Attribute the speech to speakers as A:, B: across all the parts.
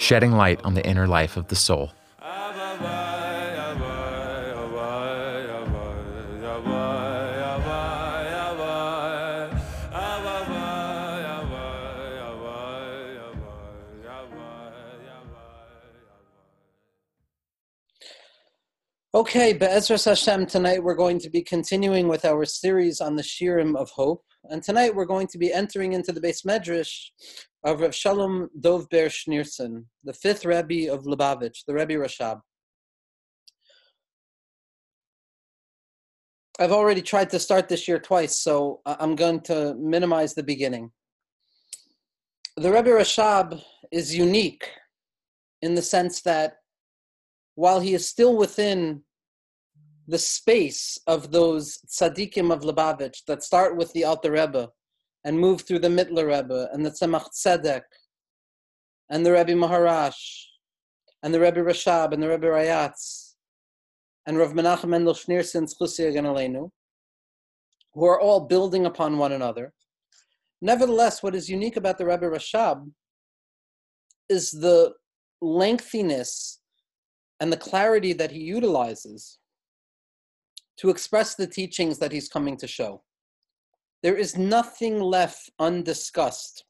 A: shedding light on the inner life of the soul.
B: Okay, Be'ezras Hashem, tonight we're going to be continuing with our series on the Shirim of Hope. And tonight we're going to be entering into the beis medrash of Rav Shalom Dov Ber Schneerson, the fifth Rebbe of Lubavitch, the Rebbe Rashab. I've already tried to start this year twice, so I'm going to minimize the beginning. The Rebbe Rashab is unique in the sense that while he is still within the space of those tzaddikim of Lubavitch that start with the Alter Rebbe and move through the Mittler Rebbe and the Tzemach Tzedek and the Rebbe Maharash and the Rebbe Rashab and the Rebbe Rayatz and Rav Menachem Mendel Schneerson Aleinu, who are all building upon one another. Nevertheless, what is unique about the Rebbe Rashab is the lengthiness and the clarity that he utilizes to express the teachings that he's coming to show. There is nothing left undiscussed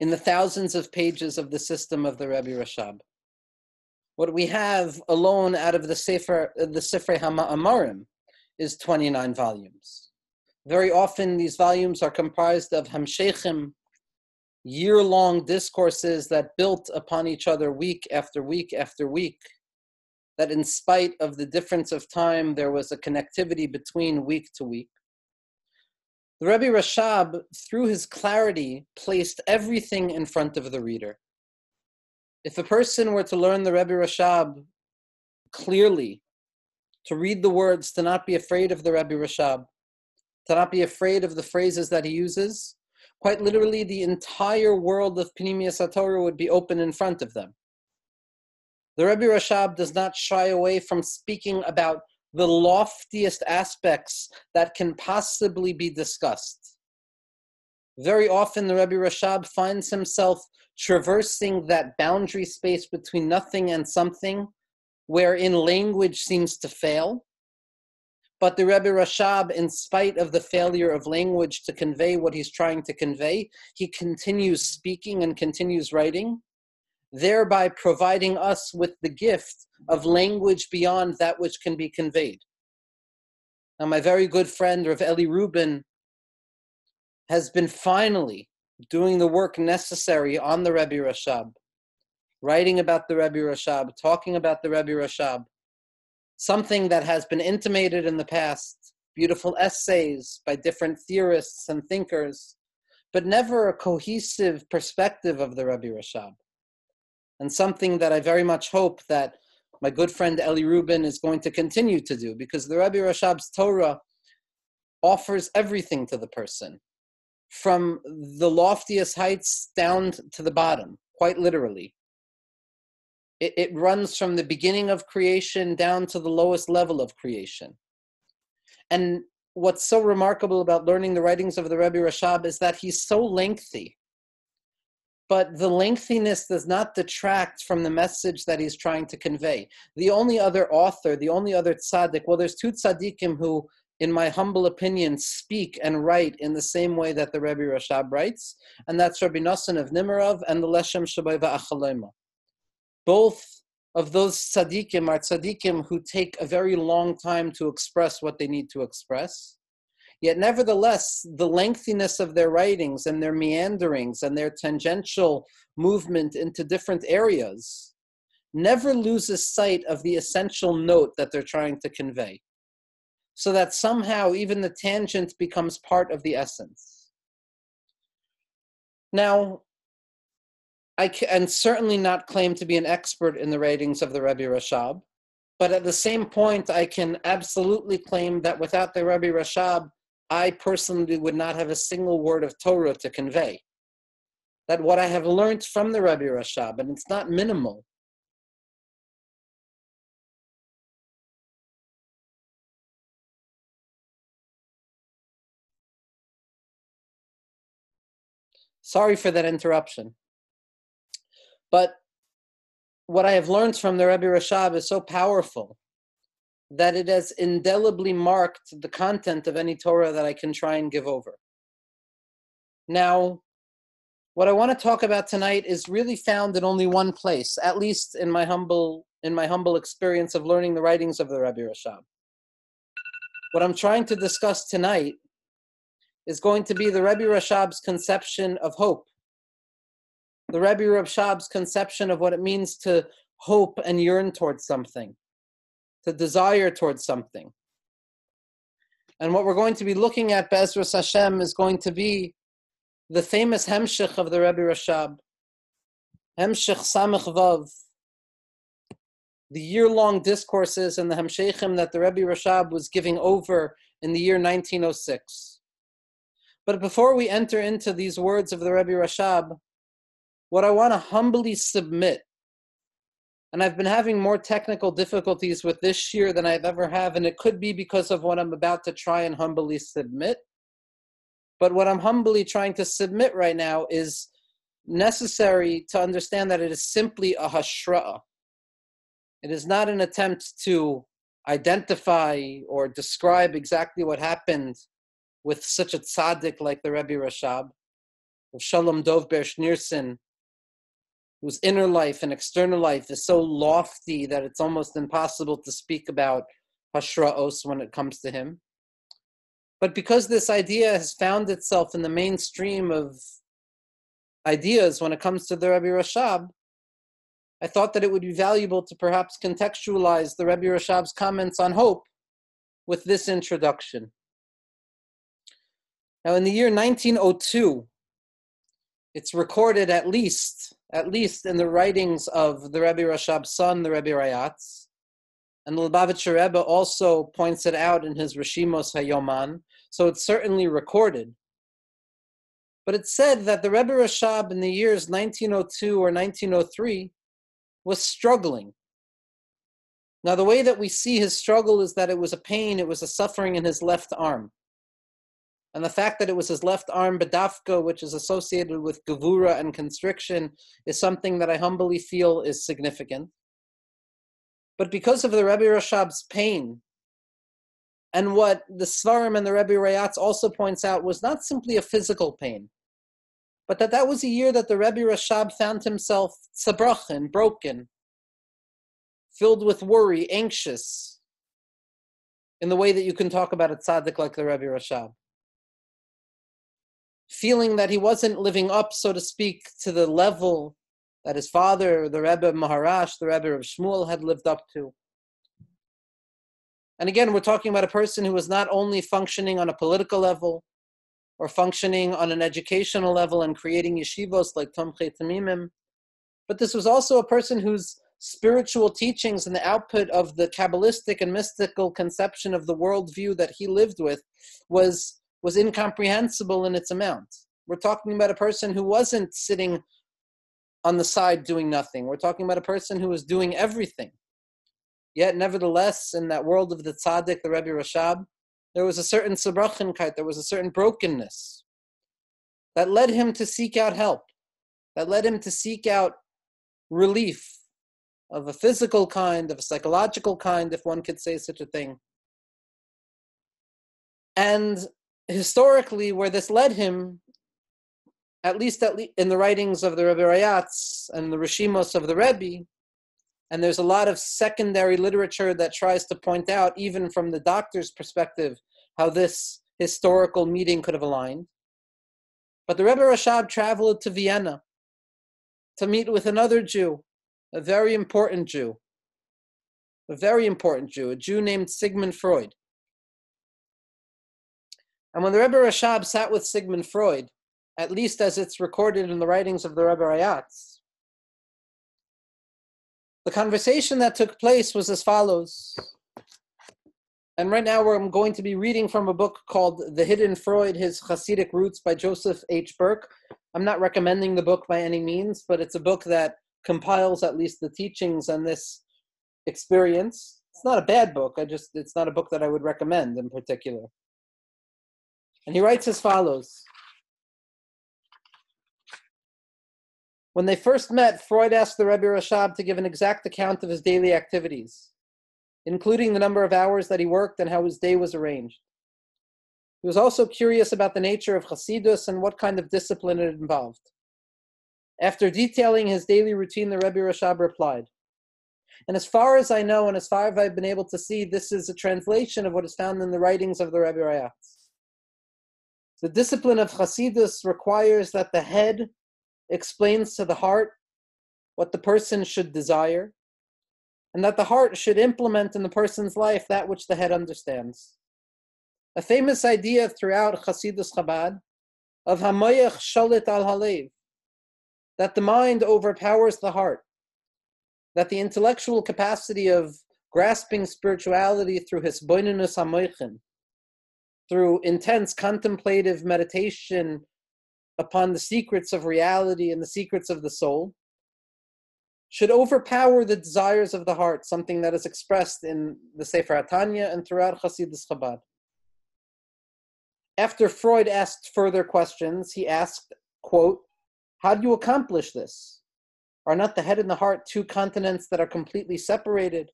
B: in the thousands of pages of the system of the Rebbe Rashab. What we have alone out of the Sefer, the Sifrei Hama'amarim is 29 volumes. Very often these volumes are comprised of Hamshechim, year-long discourses that built upon each other week after week after week that in spite of the difference of time, there was a connectivity between week to week. The Rebbe Rashab, through his clarity, placed everything in front of the reader. If a person were to learn the Rebbe Rashab clearly, to read the words, to not be afraid of the Rebbe Rashab, to not be afraid of the phrases that he uses, quite literally the entire world of Pnimiyas HaTorah would be open in front of them. The Rebbe Rashab does not shy away from speaking about the loftiest aspects that can possibly be discussed. Very often, the Rebbe Rashab finds himself traversing that boundary space between nothing and something, wherein language seems to fail. But the Rebbe Rashab, in spite of the failure of language to convey what he's trying to convey, he continues speaking and continues writing thereby providing us with the gift of language beyond that which can be conveyed. Now, my very good friend, Rav Eli Rubin, has been finally doing the work necessary on the Rebbe Rashab, writing about the Rebbe Rashab, talking about the Rebbe Rashab, something that has been intimated in the past, beautiful essays by different theorists and thinkers, but never a cohesive perspective of the Rebbe Rashab and something that I very much hope that my good friend Eli Rubin is going to continue to do because the Rebbe Rashab's Torah offers everything to the person from the loftiest heights down to the bottom, quite literally. It, it runs from the beginning of creation down to the lowest level of creation. And what's so remarkable about learning the writings of the Rebbe Rashab is that he's so lengthy but the lengthiness does not detract from the message that he's trying to convey. The only other author, the only other tzaddik, well, there's two tzaddikim who, in my humble opinion, speak and write in the same way that the Rebbe Rashab writes, and that's Rabbi Nosson of Nemirov and the Leshem Shevo V'Achlama. Both of those tzaddikim are tzaddikim who take a very long time to express what they need to express Yet, nevertheless, the lengthiness of their writings and their meanderings and their tangential movement into different areas never loses sight of the essential note that they're trying to convey. So that somehow even the tangent becomes part of the essence. Now, I can certainly not claim to be an expert in the writings of the Rebbe Rashab, but at the same point, I can absolutely claim that without the Rebbe Rashab, I personally would not have a single word of Torah to convey. That what I have learned from the Rebbe Rashab, and it's not minimal, Sorry for that interruption. But what I have learned from the Rebbe Rashab is so powerful that it has indelibly marked the content of any Torah that I can try and give over. Now, what I want to talk about tonight is really found in only one place, at least in my humble in my humble experience of learning the writings of the Rebbe Rashab. What I'm trying to discuss tonight is going to be the Rebbe Rashab's conception of hope. The Rebbe Rashab's conception of what it means to hope and yearn towards something, to desire towards something. And what we're going to be looking at, Bezras Hashem, is going to be the famous Hemshech of the Rebbe Rashab, Hemshech Samech Vav, the year-long discourses and the Hemshechim that the Rebbe Rashab was giving over in the year 1906. But before we enter into these words of the Rebbe Rashab, what I want to humbly submit, and I've been having more technical difficulties with this year than I've ever have, and it could be because of what I'm about to try and humbly submit. But what I'm humbly trying to submit right now is necessary to understand that it is simply a hashra'ah. It is not an attempt to identify or describe exactly what happened with such a tzaddik like the Rebbe Rashab, of Shalom Dov Ber Schneerson, whose inner life and external life is so lofty that it's almost impossible to speak about Hashraos when it comes to him. But because this idea has found itself in the mainstream of ideas when it comes to the Rebbe Rashab, I thought that it would be valuable to perhaps contextualize the Rebbe Rashab's comments on hope with this introduction. Now, in the year 1902, it's recorded at least, at least in the writings of the Rebbe Rashab's son, the Rebbe Rayatz, and the Lubavitcher Rebbe also points it out in his Rishimos Hayoman, so it's certainly recorded. But it's said that the Rebbe Rashab in the years 1902 or 1903 was struggling. Now, the way that we see his struggle is that it was a pain, it was a suffering in his left arm. And the fact that it was his left arm bedafka, which is associated with gavura and constriction, is something that I humbly feel is significant. But because of the Rebbe Rashab's pain, and what the Svarim and the Rebbe Rayatz also points out was not simply a physical pain, but that that was a year that the Rebbe Rashab found himself tzabrachin, broken, filled with worry, anxious, in the way that you can talk about a tzaddik like the Rebbe Rashab feeling that he wasn't living up, so to speak, to the level that his father, the Rebbe Maharash, the Rebbe of Shmuel, had lived up to. And again, we're talking about a person who was not only functioning on a political level or functioning on an educational level and creating yeshivos like Tomchei Temimim, but this was also a person whose spiritual teachings and the output of the Kabbalistic and mystical conception of the worldview that he lived with was was incomprehensible in its amount. We're talking about a person who wasn't sitting on the side doing nothing. We're talking about a person who was doing everything. Yet, nevertheless, in that world of the tzaddik, the Rebbe Rashab, there was a certain sabrachinkeit, there was a certain brokenness that led him to seek out help, that led him to seek out relief of a physical kind, of a psychological kind, if one could say such a thing. And historically, where this led him, at least at le- in the writings of the Rebbe Rayatz and the Rishimos of the Rebbe, and there's a lot of secondary literature that tries to point out, even from the doctor's perspective, how this historical meeting could have aligned. But the Rebbe Rashab traveled to Vienna to meet with another Jew, a very important Jew, a very important Jew, a Jew named Sigmund Freud. And when the Rebbe Rashab sat with Sigmund Freud, at least as it's recorded in the writings of the Rebbe Rayatz, The conversation that took place was as follows. And right now, I'm going to be reading from a book called The Hidden Freud His Hasidic Roots by Joseph H. Berke. I'm not recommending the book by any means, but it's a book that compiles at least the teachings on this experience. It's not a bad book, I just, it's not a book that I would recommend in particular. And he writes as follows When they first met, Freud asked the Rebbe Rashab to give an exact account of his daily activities, including the number of hours that he worked and how his day was arranged. He was also curious about the nature of Hasidus and what kind of discipline it involved. After detailing his daily routine, the Rebbe Rashab replied, and as far as I know, and as far as I've been able to see, this is a translation of what is found in the writings of the Rebbe Rayatz. The discipline of Hasidus requires that the head explains to the heart what the person should desire, and that the heart should implement in the person's life that which the head understands. A famous idea throughout Hasidus Chabad of Hamayach Shalit al Halev, that the mind overpowers the heart, that the intellectual capacity of grasping spirituality through his boinunus hamoichin, through intense contemplative meditation upon the secrets of reality and the secrets of the soul, should overpower the desires of the heart, something that is expressed in the Sefer HaTanya and throughout Hasidus Chabad. After Freud asked further questions, he asked, quote, how do you accomplish this? Are not the head and the heart two continents that are completely separated?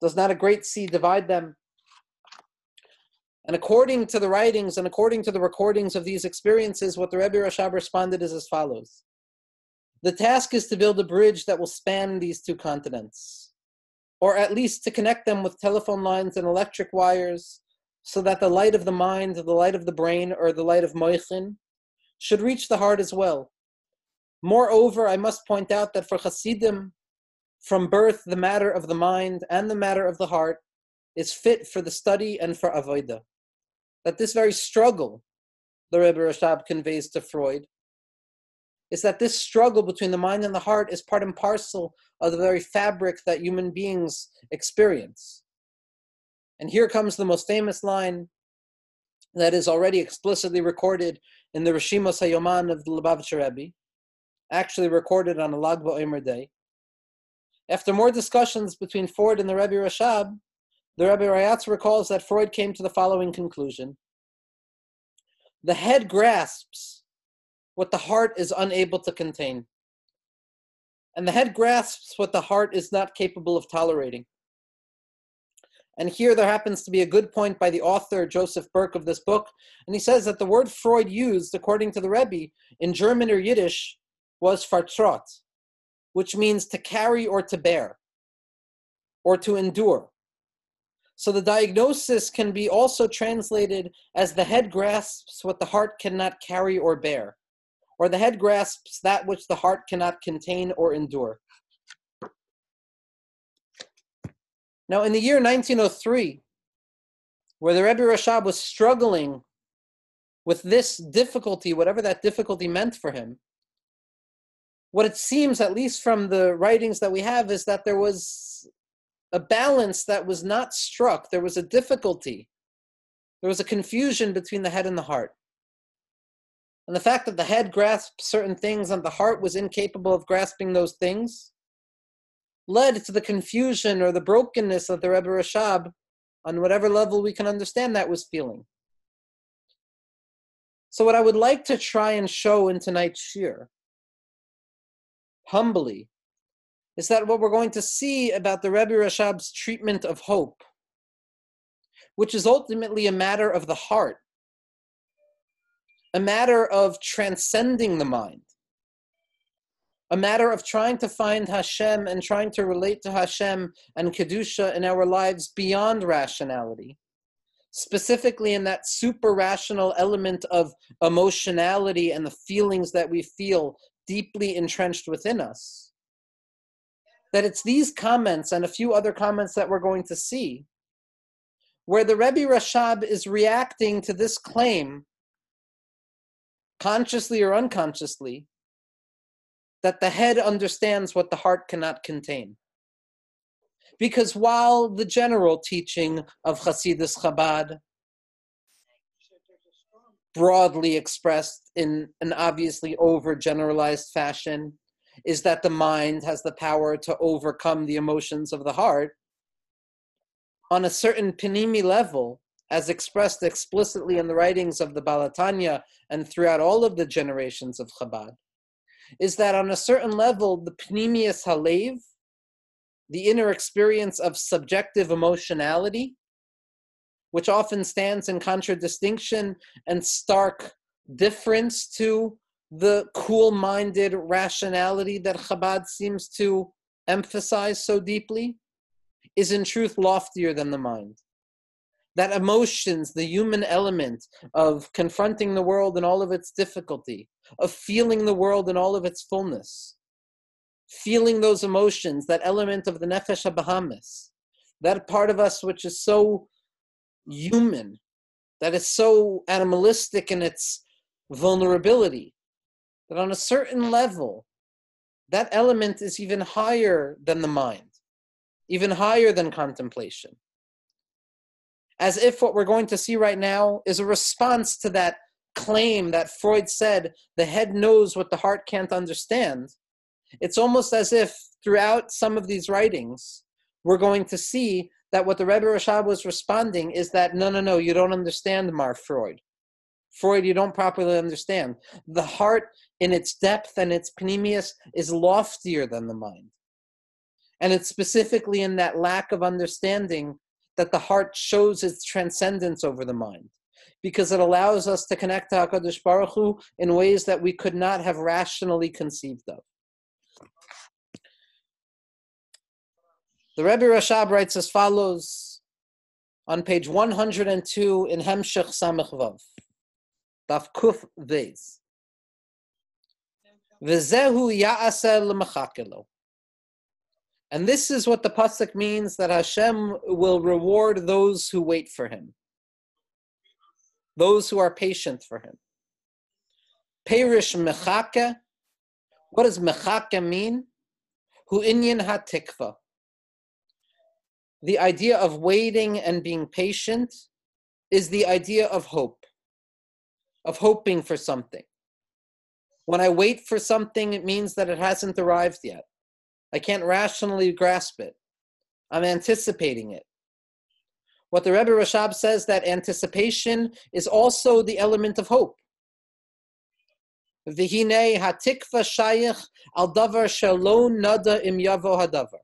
B: Does not a great sea divide them? And according to the writings and according to the recordings of these experiences, what the Rebbe Rashab responded is as follows The task is to build a bridge that will span these two continents, or at least to connect them with telephone lines and electric wires, so that the light of the mind, the light of the brain, or the light of Moichin should reach the heart as well. Moreover, I must point out that for Hasidim, from birth, the matter of the mind and the matter of the heart is fit for the study and for avodah. That this very struggle, the Rebbe Rashab conveys to Freud, is that this struggle between the mind and the heart is part and parcel of the very fabric that human beings experience. And here comes the most famous line that is already explicitly recorded in the Rishimos Hayoman of the Lubavitcher Rebbe, actually recorded on a Lag BaOmer day. After more discussions between Freud and the Rebbe Rashab, the Rebbe Rayatz recalls that Freud came to the following conclusion. The head grasps what the heart is unable to contain. And the head grasps what the heart is not capable of tolerating. And here there happens to be a good point by the author, Joseph Berke, of this book. And he says that the word Freud used, according to the Rebbe, in German or Yiddish, was fartrot, which means to carry or to bear, or to endure. So the diagnosis can be also translated as the head grasps what the heart cannot carry or bear, or the head grasps that which the heart cannot contain or endure. Now, in the year 1903, where the Rebbe Rashab was struggling with this difficulty, whatever that difficulty meant for him, what it seems, at least from the writings that we have, is that there was a balance that was not struck. There was a difficulty. There was a confusion between the head and the heart. And the fact that the head grasped certain things and the heart was incapable of grasping those things led to the confusion or the brokenness that the Rebbe Rashab, on whatever level we can understand that, was feeling. So, what I would like to try and show in tonight's shir humbly is that what we're going to see about the Rebbe Rashab's treatment of hope, which is ultimately a matter of the heart, a matter of transcending the mind, a matter of trying to find Hashem and trying to relate to Hashem and Kedusha in our lives beyond rationality, specifically in that super rational element of emotionality and the feelings that we feel deeply entrenched within us. That it's these comments and a few other comments that we're going to see where the Rebbe Rashab is reacting to this claim, consciously or unconsciously, that the head understands what the heart cannot contain. Because while the general teaching of Hasidus Chabad, broadly expressed in an obviously overgeneralized fashion, is that the mind has the power to overcome the emotions of the heart, on a certain panimi level, as expressed explicitly in the writings of the Baal HaTanya and throughout all of the generations of Chabad, is that on a certain level, the Pnimius Halev, the inner experience of subjective emotionality, which often stands in contradistinction and stark difference to the cool minded rationality that Chabad seems to emphasize so deeply, is in truth loftier than the mind. That emotions, the human element of confronting the world in all of its difficulty, of feeling the world in all of its fullness, feeling those emotions, that element of the nefesh habahamis, that part of us which is so human, that is so animalistic in its vulnerability, that on a certain level, that element is even higher than the mind, even higher than contemplation. As if what we're going to see right now is a response to that claim that Freud said the head knows what the heart can't understand. It's almost as if throughout some of these writings, we're going to see that what the Rebbe Rashab was responding is that no, no, no, you don't understand Mar Freud. Freud, you don't properly understand. The heart, in its depth and its panemius, is loftier than the mind. And it's specifically in that lack of understanding that the heart shows its transcendence over the mind, because it allows us to connect to HaKadosh Baruch Hu in ways that we could not have rationally conceived of. The Rebbe Rashab writes as follows on page 102 in Hemshech Samech Vav, Daf Kuf Vez. And this is what the pasuk means that Hashem will reward those who wait for Him, those who are patient for Him. Perish mechake. What does mechake mean? Hu inyan hatikva the idea of waiting and being patient is the idea of hope, of hoping for something. When I wait for something, it means that it hasn't arrived yet. I can't rationally grasp it. I'm anticipating it. What the Rebbe Rashab says that anticipation is also the element of hope. Vihine hatikva shayich al davar shalom nada im yavo hadavar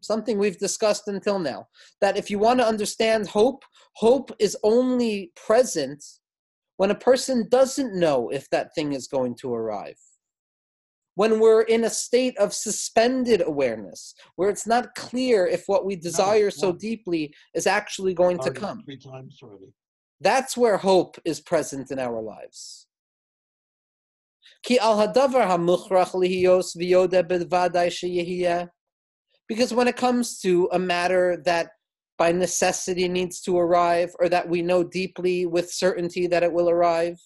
B: something we've discussed until now. That if you want to understand hope, hope is only present when a person doesn't know if that thing is going to arrive. When we're in a state of suspended awareness, where it's not clear if what we desire no, so deeply is actually going to come.
C: Three times already.
B: That's where hope is present in our lives. Ki al hadavar hamuchrach lihiyos v'yodeh because when it comes to a matter that by necessity needs to arrive, or that we know deeply with certainty that it will arrive.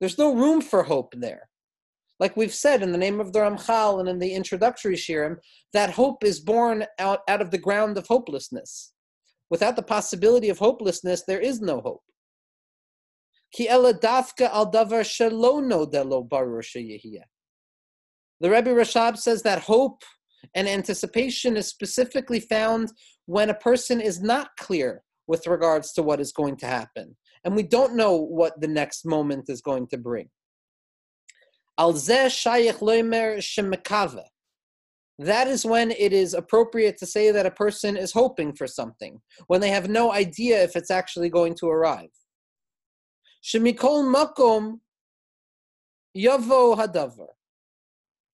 B: There's no room for hope there. Like we've said in the name of the Ramchal and in the introductory shirim, that hope is born out, out of the ground of hopelessness. Without the possibility of hopelessness, there is no hope. The Rebbe Rashab says that hope and anticipation is specifically found when a person is not clear with regards to what is going to happen, and we don't know what the next moment is going to bring. That is when it is appropriate to say that a person is hoping for something, when they have no idea if it's actually going to arrive. Shemikol makom yavo hadavar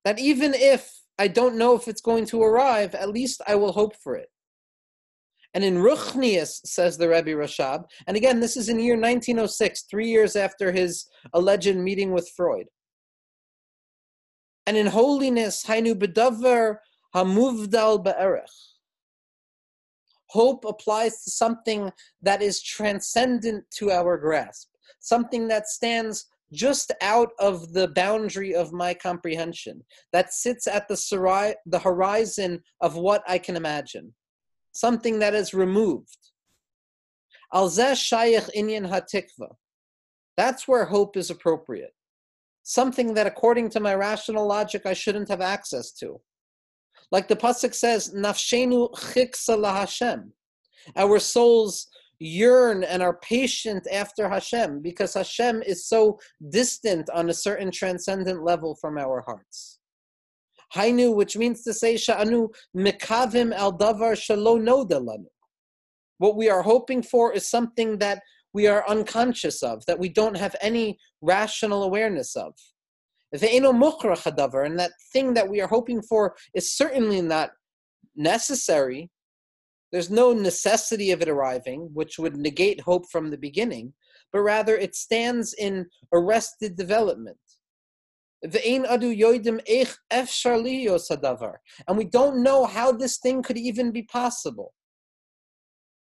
B: that even if I don't know if it's going to arrive, at least I will hope for it. And in Ruchnius, says the Rebbe Rashab, and again, this is in year 1906, three years after his alleged meeting with Freud. And in holiness, Hainu Bedavar Hamuvdal Be'erech. Hope applies to something that is transcendent to our grasp, something that stands just out of the boundary of my comprehension, that sits at the, sarai, the horizon of what I can imagine, something that is removed. Al shayach inyan hatikva. That's where hope is appropriate. Something that, according to my rational logic, I shouldn't have access to. Like the pasuk says, "Nafshenu chiksa Hashem." Our souls yearn and are patient after Hashem because Hashem is so distant on a certain transcendent level from our hearts. Hainu, which means to say, Sha'anu mikavim al davar shalo nodalanu. What we are hoping for is something that we are unconscious of, that we don't have any rational awareness of. Ve'eno mukra and that thing that we are hoping for is certainly not necessary. There's no necessity of it arriving, which would negate hope from the beginning, but rather it stands in arrested development. And we don't know how this thing could even be possible.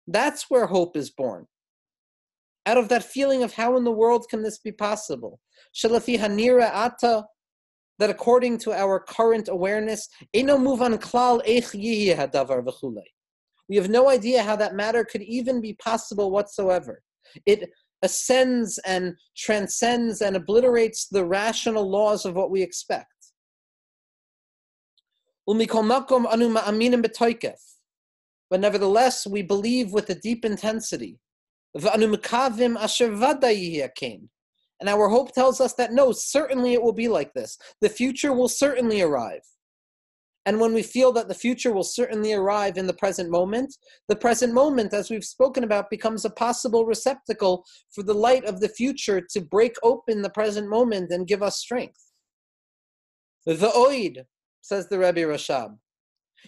B: That's where hope is born. Out of that feeling of how in the world can this be possible? That according to our current awareness, We have no idea how that matter could even be possible whatsoever. It ascends and transcends and obliterates the rational laws of what we expect. But nevertheless, we believe with a deep intensity. And our hope tells us that no, certainly it will be like this. The future will certainly arrive. And when we feel that the future will certainly arrive in the present moment, the present moment, as we've spoken about, becomes a possible receptacle for the light of the future to break open the present moment and give us strength. The oid, says the Rebbe Rashab,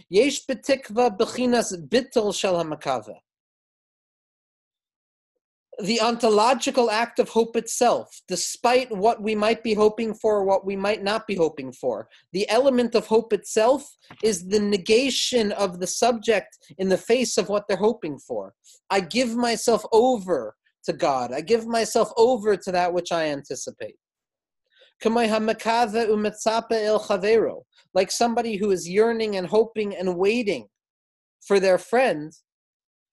B: yesh betikva bechinas bittel shel hamakava the ontological act of hope itself, despite what we might be hoping for, what we might not be hoping for. The element of hope itself is the negation of the subject in the face of what they're hoping for. I give myself over to God, I give myself over to that which I anticipate. Like somebody who is yearning and hoping and waiting for their friend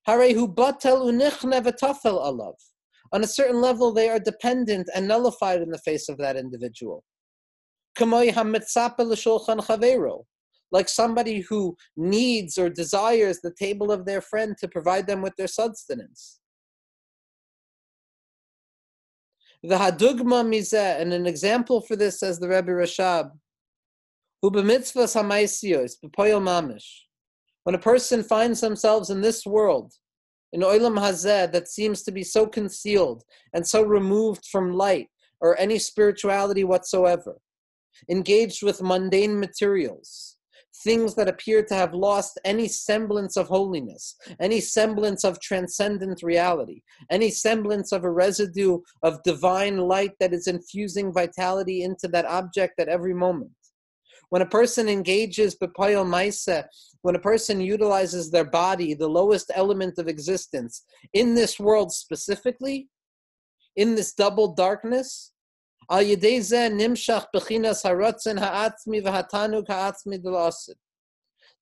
B: on a certain level, they are dependent and nullified in the face of that individual. Like somebody who needs or desires the table of their friend to provide them with their sustenance. The hadugma mizeh, and an example for this, says the Rebbe Rashab, hu b'mitzvahs hamaisios, b'poyel mamish when a person finds themselves in this world, in olam hazeh, that seems to be so concealed and so removed from light or any spirituality whatsoever, engaged with mundane materials, things that appear to have lost any semblance of holiness, any semblance of transcendent reality, any semblance of a residue of divine light that is infusing vitality into that object at every moment. When a person engages b'poyel maisa, when a person utilizes their body, the lowest element of existence, in this world specifically, in this double darkness,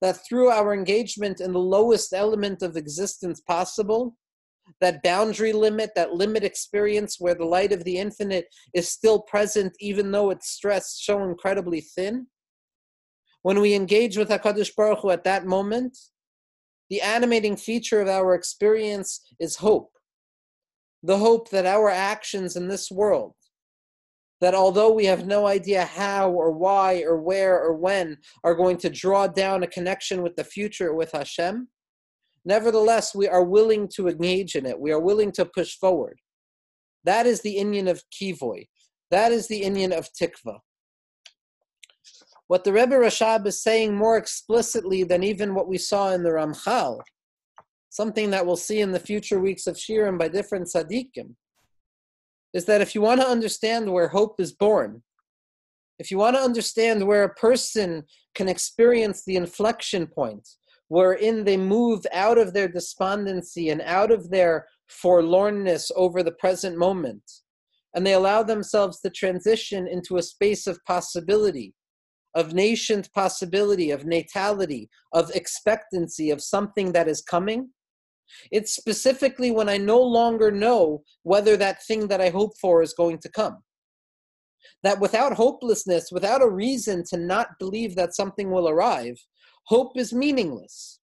B: that through our engagement in the lowest element of existence possible, that boundary limit, that limit experience where the light of the infinite is still present, even though its stress so incredibly thin, when we engage with HaKadosh Baruch Hu at that moment, the animating feature of our experience is hope. The hope that our actions in this world, that although we have no idea how or why or where or when, are going to draw down a connection with the future with Hashem, nevertheless, we are willing to engage in it. We are willing to push forward. That is the inyan of Kivoy. That is the inyan of Tikva. What the Rebbe Rashab is saying more explicitly than even what we saw in the Ramchal, something that we'll see in the future weeks of Shirim by different tzaddikim, is that if you want to understand where hope is born, if you want to understand where a person can experience the inflection point, wherein they move out of their despondency and out of their forlornness over the present moment, and they allow themselves to transition into a space of possibility, of nascent possibility, of natality, of expectancy, of something that is coming. It's specifically when I no longer know whether that thing that I hope for is going to come. That without hopelessness, without a reason to not believe that something will arrive, hope is meaningless.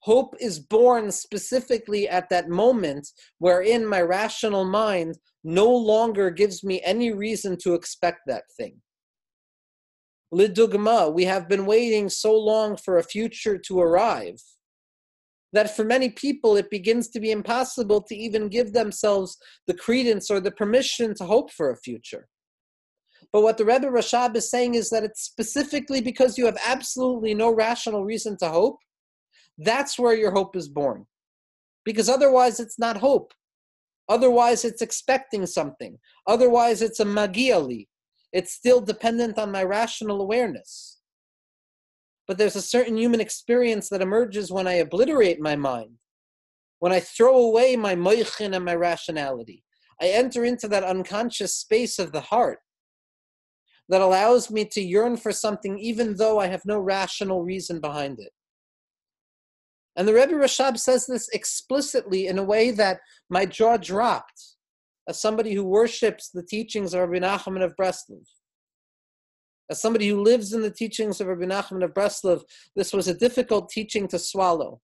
B: Hope is born specifically at that moment wherein my rational mind no longer gives me any reason to expect that thing. Lidugma, we have been waiting so long for a future to arrive that for many people it begins to be impossible to even give themselves the credence or the permission to hope for a future. But what the Rebbe Rashab is saying is that it's specifically because you have absolutely no rational reason to hope that's where your hope is born. Because otherwise, it's not hope. Otherwise, it's expecting something. Otherwise, it's a magiali. It's still dependent on my rational awareness. But there's a certain human experience that emerges when I obliterate my mind, when I throw away my moichin and my rationality. I enter into that unconscious space of the heart that allows me to yearn for something even though I have no rational reason behind it. And the Rebbe Rashab says this explicitly in a way that my jaw dropped as somebody who worships the teachings of Rabbi Nachman of Breslov. As somebody who lives in the teachings of Rabbi Nachman of Breslov, this was a difficult teaching to swallow.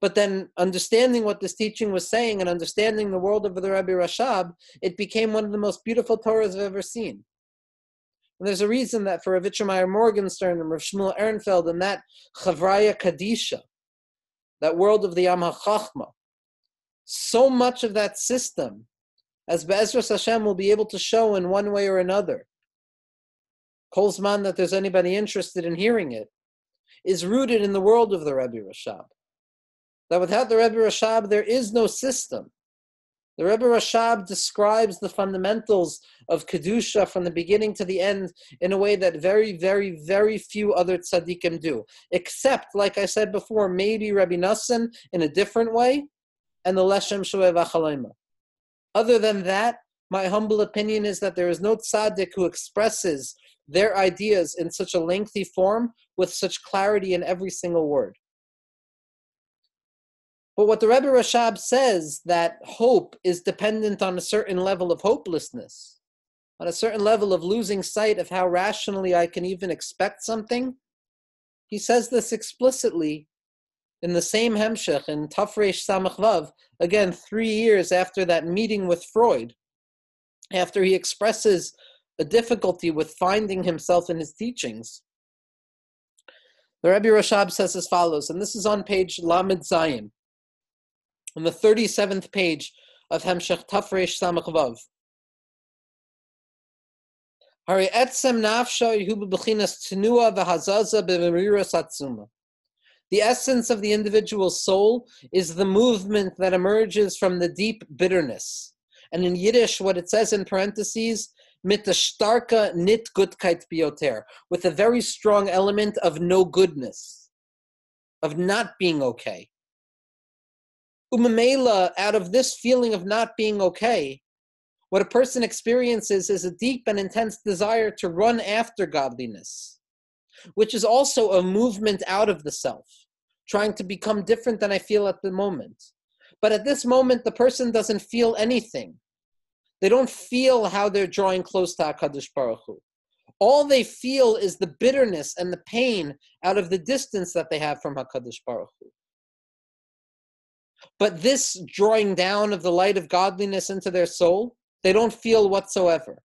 B: But then, understanding what this teaching was saying and understanding the world of the Rebbe Rashab, it became one of the most beautiful Torahs I've ever seen. And there's a reason that for Rav Meyer Morgenstern and Rav Shmuel Ehrenfeld and that Chavraya Kadisha, that world of the Yam HaChachma. So much of that system, as Be'ezras Hashem will be able to show in one way or another, Kolzman that there's anybody interested in hearing it, is rooted in the world of the Rebbe Rashab. That without the Rebbe Rashab, there is no system. The Rebbe Rashab describes the fundamentals of Kedusha from the beginning to the end in a way that very, very, very few other tzaddikim do. Except, like I said before, maybe Rabbi Nassan in a different way, and the Leshem Shevo V'Achlama. Other than that, my humble opinion is that there is no tzaddik who expresses their ideas in such a lengthy form with such clarity in every single word. But what the Rebbe Rashab says that hope is dependent on a certain level of hopelessness, on a certain level of losing sight of how rationally I can even expect something. He says this explicitly in the same Hemshech in Taf Reish Samach Vav, again, three years after that meeting with Freud, after he expresses a difficulty with finding himself in his teachings. The Rebbe Rashab says as follows, and this is on page Lamed Zayin on the 37th page of Hemshech Taf Reish Samach Vav. Hari etzem nafsha yehu bechinas tenua v'hazaza b'meriras atzuma. The essence of the individual soul is the movement that emerges from the deep bitterness. And in Yiddish, what it says in parentheses, mit starka nit gutkeit bioter, with a very strong element of no goodness, of not being okay. Umamela, out of this feeling of not being okay, what a person experiences is a deep and intense desire to run after godliness, which is also a movement out of the self, trying to become different than I feel at the moment. But at this moment, the person doesn't feel anything. They don't feel how they're drawing close to HaKadosh Baruch Hu. All they feel is the bitterness and the pain out of the distance that they have from HaKadosh Baruch Hu. But this drawing down of the light of godliness into their soul, they don't feel whatsoever.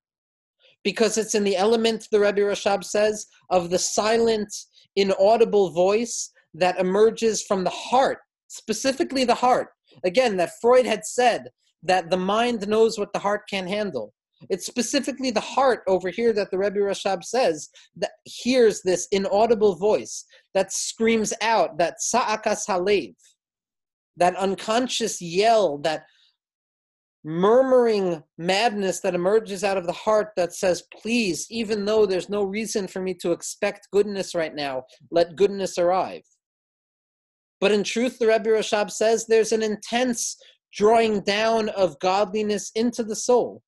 B: Because it's in the element, the Rebbe Rashab says, of the silent, inaudible voice that emerges from the heart, specifically the heart. Again, that Freud had said that the mind knows what the heart can handle. It's specifically the heart over here that the Rebbe Rashab says that hears this inaudible voice that screams out that sa'akas halev, that unconscious yell, that murmuring madness that emerges out of the heart that says, Please, even though there's no reason for me to expect goodness right now, let goodness arrive. But in truth, the Rebbe Rashab says there's an intense drawing down of godliness into the soul,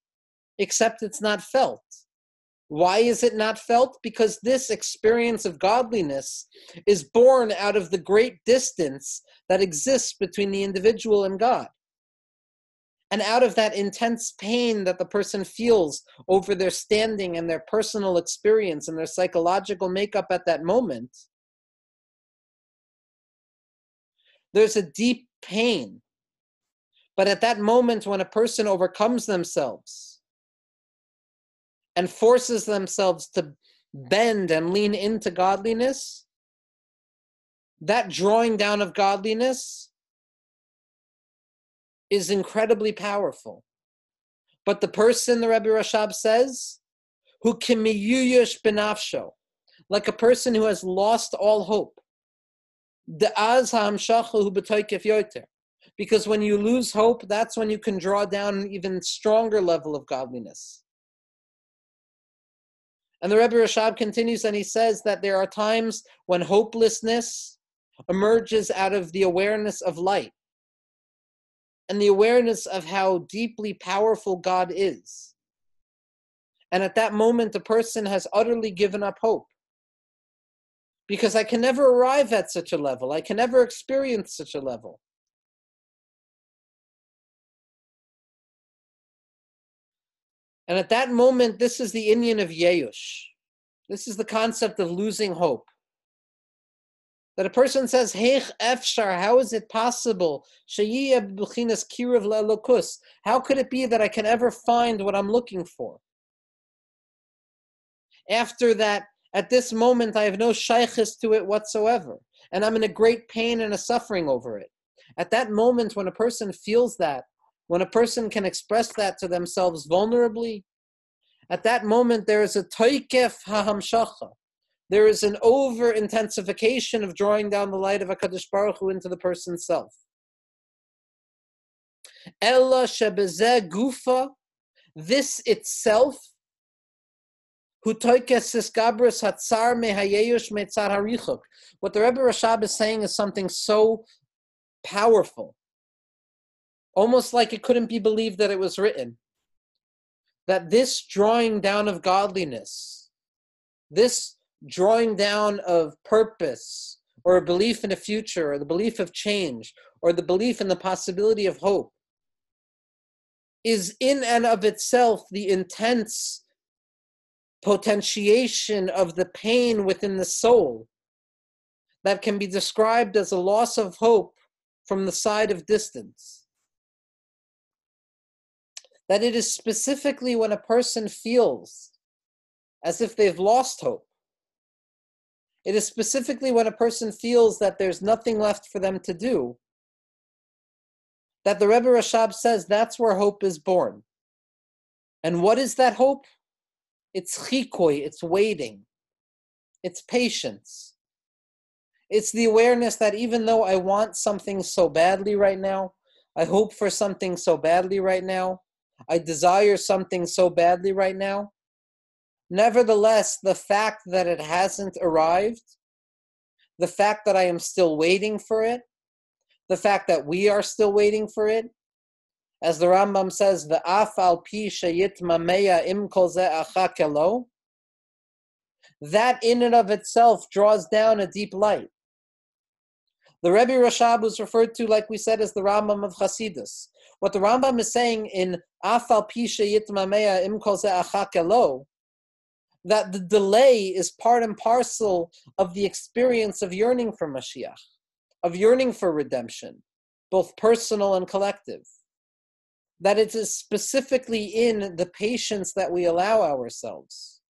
B: except it's not felt. Why is it not felt? Because this experience of godliness is born out of the great distance that exists between the individual and God. And out of that intense pain that the person feels over their standing and their personal experience and their psychological makeup at that moment, there's a deep pain. But at that moment, when a person overcomes themselves and forces themselves to bend and lean into godliness, that drawing down of godliness is incredibly powerful. But the person, the Rebbe Rashab says, who kimiyuyush benafsho, like a person who has lost all hope, because when you lose hope, that's when you can draw down an even stronger level of godliness. And the Rebbe Rashab continues and he says that there are times when hopelessness emerges out of the awareness of light and the awareness of how deeply powerful God is. And at that moment, the person has utterly given up hope because I can never arrive at such a level. I can never experience such a level. And at that moment, this is the inyan of Yeush. This is the concept of losing hope. That a person says, Heich efshar, how is it possible? How could it be that I can ever find what I'm looking for? After that at this moment, I have no shaykhis to it whatsoever, and I'm in a great pain and a suffering over it. At that moment, when a person feels that, when a person can express that to themselves vulnerably, at that moment there is a toikef hahamshacha. There is an over intensification of drawing down the light of HaKadosh Baruch Hu into the person's self. Ella shebezeh gufa, this itself what the Rebbe Rashab is saying is something so powerful, almost like it couldn't be believed that it was written. That this drawing down of godliness, this drawing down of purpose, or a belief in a future, or the belief of change, or the belief in the possibility of hope, is in and of itself the intense potentiation of the pain within the soul that can be described as a loss of hope from the side of distance. That it is specifically when a person feels as if they've lost hope. It is specifically when a person feels that there's nothing left for them to do that the Rebbe Rashab says that's where hope is born. And what is that hope? It's chikoi, it's waiting, it's patience. It's the awareness that even though I want something so badly right now, I hope for something so badly right now, I desire something so badly right now, nevertheless, the fact that it hasn't arrived, the fact that I am still waiting for it, the fact that we are still waiting for it, as the Rambam says, the afal pi mameya im achakelo, that in and of itself draws down a deep light. The Rebbe Rashab was referred to, like we said, as the Rambam of Chasidus. What the Rambam is saying in afal pi mameya im achakelo, that the delay is part and parcel of the experience of yearning for Mashiach, of yearning for redemption, both personal and collective that it is specifically in the patience that we allow ourselves,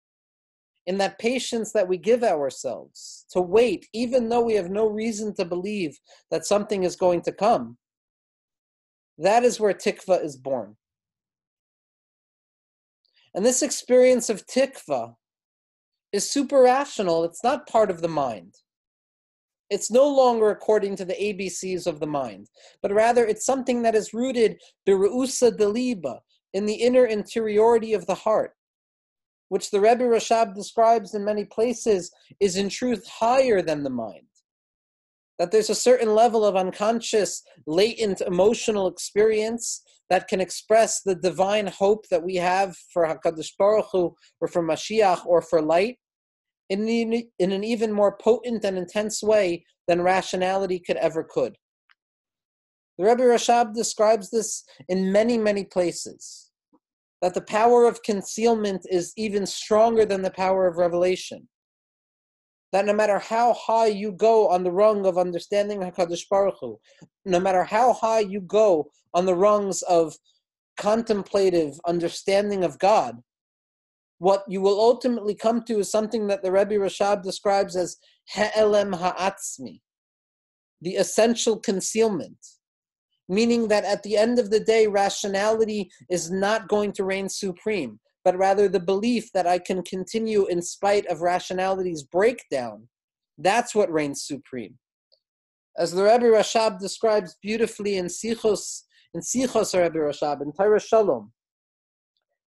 B: in that patience that we give ourselves to wait, even though we have no reason to believe that something is going to come. That is where tikva is born. And this experience of tikva is super rational, it's not part of the mind. It's no longer according to the ABCs of the mind, but rather it's something that is rooted birusa deliba in the inner interiority of the heart, which the Rebbe Rashab describes in many places is in truth higher than the mind. That there's a certain level of unconscious, latent emotional experience that can express the divine hope that we have for Hakadosh Baruch Hu, or for Mashiach, or for light, in, in an even more potent and intense way than rationality could ever could. The Rebbe Rashab describes this in many, many places. That the power of concealment is even stronger than the power of revelation. That no matter how high you go on the rung of understanding Hakadosh Baruch Hu, no matter how high you go on the rungs of contemplative understanding of God, what you will ultimately come to is something that the Rebbe Rashab describes as Ha'elem Ha'atzmi, the essential concealment. Meaning that at the end of the day, rationality is not going to reign supreme, but rather the belief that I can continue in spite of rationality's breakdown. That's what reigns supreme. As the Rebbe Rashab describes beautifully in Sichos, in Sichos Rebbe Rashab, in Toras Shalom,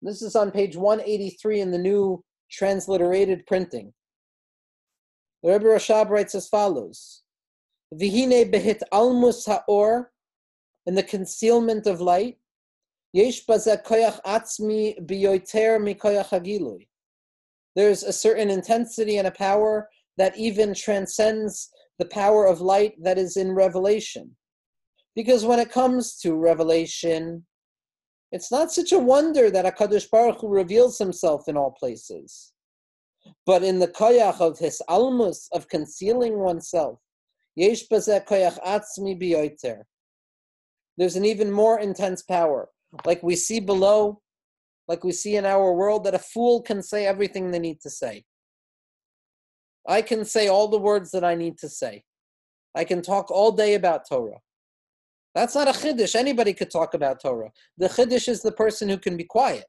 B: this is on page 183 in the new transliterated printing. The Rebbe Rashab writes as follows Vihine behit almus ha'or, in the concealment of light, yesh koyach atzmi biyoter mikoyach hagilui. There's a certain intensity and a power that even transcends the power of light that is in revelation. Because when it comes to revelation, it's not such a wonder that HaKadosh Baruch Hu reveals himself in all places. But in the koyach of his almus, of concealing oneself, yesh koyach atzmi biyoter. There's an even more intense power. Like we see below, like we see in our world, that a fool can say everything they need to say. I can say all the words that I need to say. I can talk all day about Torah. That's not a chiddush. Anybody could talk about Torah. The chiddush is the person who can be quiet.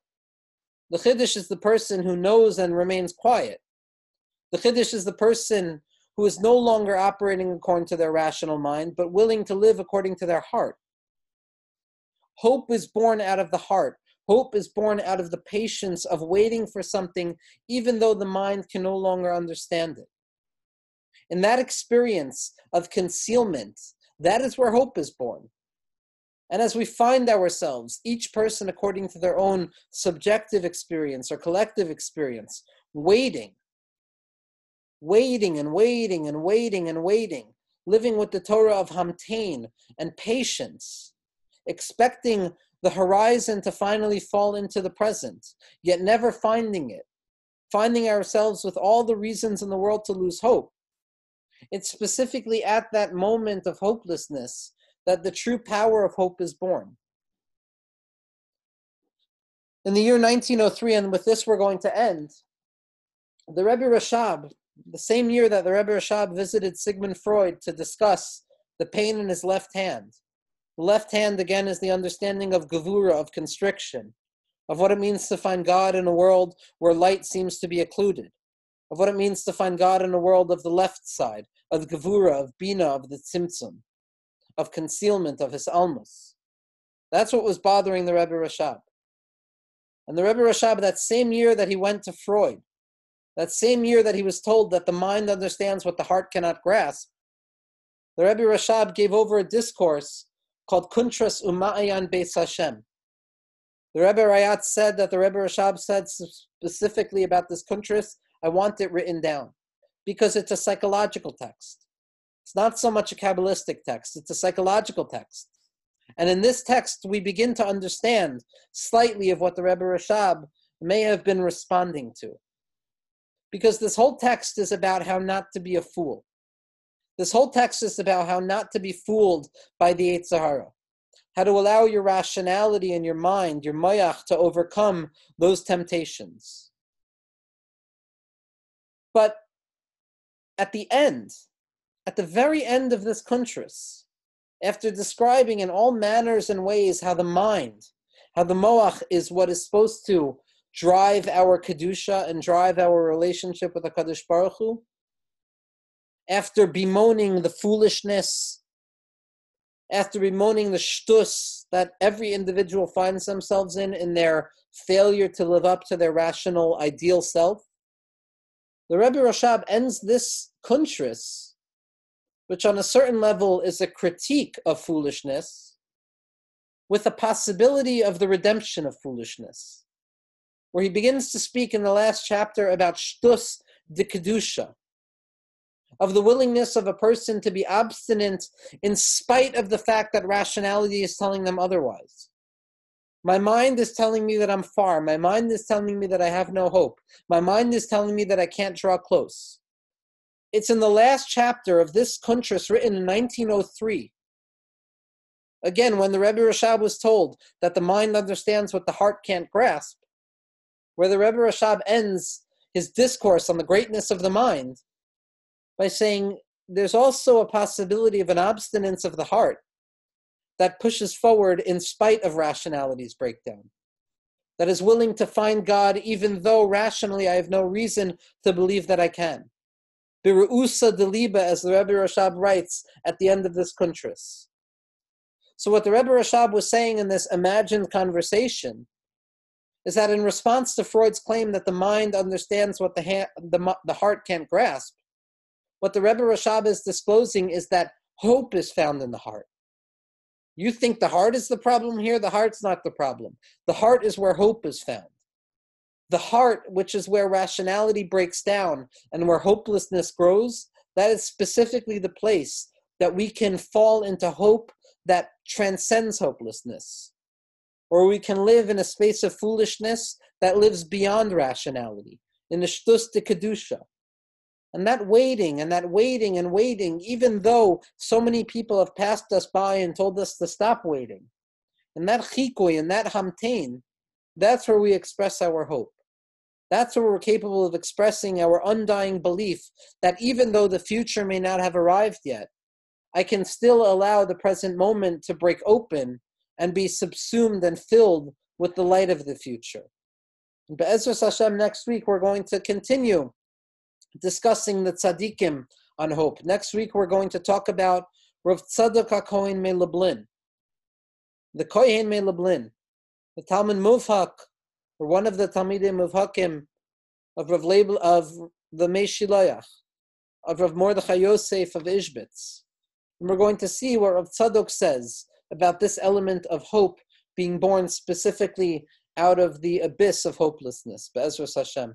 B: The chiddush is the person who knows and remains quiet. The chiddush is the person who is no longer operating according to their rational mind, but willing to live according to their heart. Hope is born out of the heart. Hope is born out of the patience of waiting for something, even though the mind can no longer understand it. In that experience of concealment, that is where hope is born. And as we find ourselves, each person according to their own subjective experience or collective experience, waiting, waiting and waiting and waiting and waiting, living with the Torah of Hamtain and patience, expecting the horizon to finally fall into the present, yet never finding it, finding ourselves with all the reasons in the world to lose hope. It's specifically at that moment of hopelessness that the true power of hope is born. In the year 1903, and with this we're going to end, the Rebbe Rashab, the same year that the Rebbe Rashab visited Sigmund Freud to discuss the pain in his left hand. The left hand, again, is the understanding of gavura, of constriction, of what it means to find God in a world where light seems to be occluded, of what it means to find God in a world of the left side, of the gavura, of bina, of the tzimtzum of concealment of his almas. That's what was bothering the Rebbe Rashab. And the Rebbe Rashab, that same year that he went to Freud, that same year that he was told that the mind understands what the heart cannot grasp, the Rebbe Rashab gave over a discourse called Kuntras Umayan Beis Hashem. The Rebbe Rayatz said that the Rebbe Rashab said specifically about this kuntras, I want it written down because it's a psychological text. It's not so much a Kabbalistic text, it's a psychological text. And in this text, we begin to understand slightly of what the Rebbe Rashab may have been responding to. Because this whole text is about how not to be a fool. This whole text is about how not to be fooled by the Yetzer Hara. How to allow your rationality and your mind, your moach, to overcome those temptations. But at the end, at the very end of this kuntras, after describing in all manners and ways how the mind, how the moach is what is supposed to drive our kedusha and drive our relationship with the Kadosh Baruch Hu, after bemoaning the foolishness, after bemoaning the shtus that every individual finds themselves in in their failure to live up to their rational ideal self, the Rebbe Rashab ends this kuntras which on a certain level is a critique of foolishness, with the possibility of the redemption of foolishness, where he begins to speak in the last chapter about shtus de kedusha, of the willingness of a person to be obstinate in spite of the fact that rationality is telling them otherwise. My mind is telling me that I'm far. My mind is telling me that I have no hope. My mind is telling me that I can't draw close. It's in the last chapter of this Kuntras written in 1903. Again, when the Rebbe Rashab was told that the mind understands what the heart can't grasp, where the Rebbe Rashab ends his discourse on the greatness of the mind by saying there's also a possibility of an obstinance of the heart that pushes forward in spite of rationality's breakdown, that is willing to find God even though rationally I have no reason to believe that I can. Biru'usa deliba, as the Rebbe Rashab writes at the end of this kuntras. So, what the Rebbe Rashab was saying in this imagined conversation is that in response to Freud's claim that the mind understands what the, the, the heart can't grasp, what the Rebbe Rashab is disclosing is that hope is found in the heart. You think the heart is the problem here? The heart's not the problem. The heart is where hope is found. The heart, which is where rationality breaks down and where hopelessness grows, that is specifically the place that we can fall into hope that transcends hopelessness. Or we can live in a space of foolishness that lives beyond rationality, in the shtus de kedusha, and that waiting and that waiting and waiting, even though so many people have passed us by and told us to stop waiting, and that chikoy and that hamtain, that's where we express our hope. That's where we're capable of expressing our undying belief that even though the future may not have arrived yet, I can still allow the present moment to break open and be subsumed and filled with the light of the future. Be'ezras Hashem, next week we're going to continue discussing the tzaddikim on hope. Next week, we're going to talk about Rav Tzadok HaKohen Me Lublin. The Kohen Me Lublin, the Talmid Muvhak, or one of the Talmidim Muvhakim of Rav Label, of the Mei HaShiloach, of Rav Mordechai Yosef of Ishbitz. And we're going to see what Rav Tzadok says about this element of hope being born specifically out of the abyss of hopelessness. Be'ezras Hashem.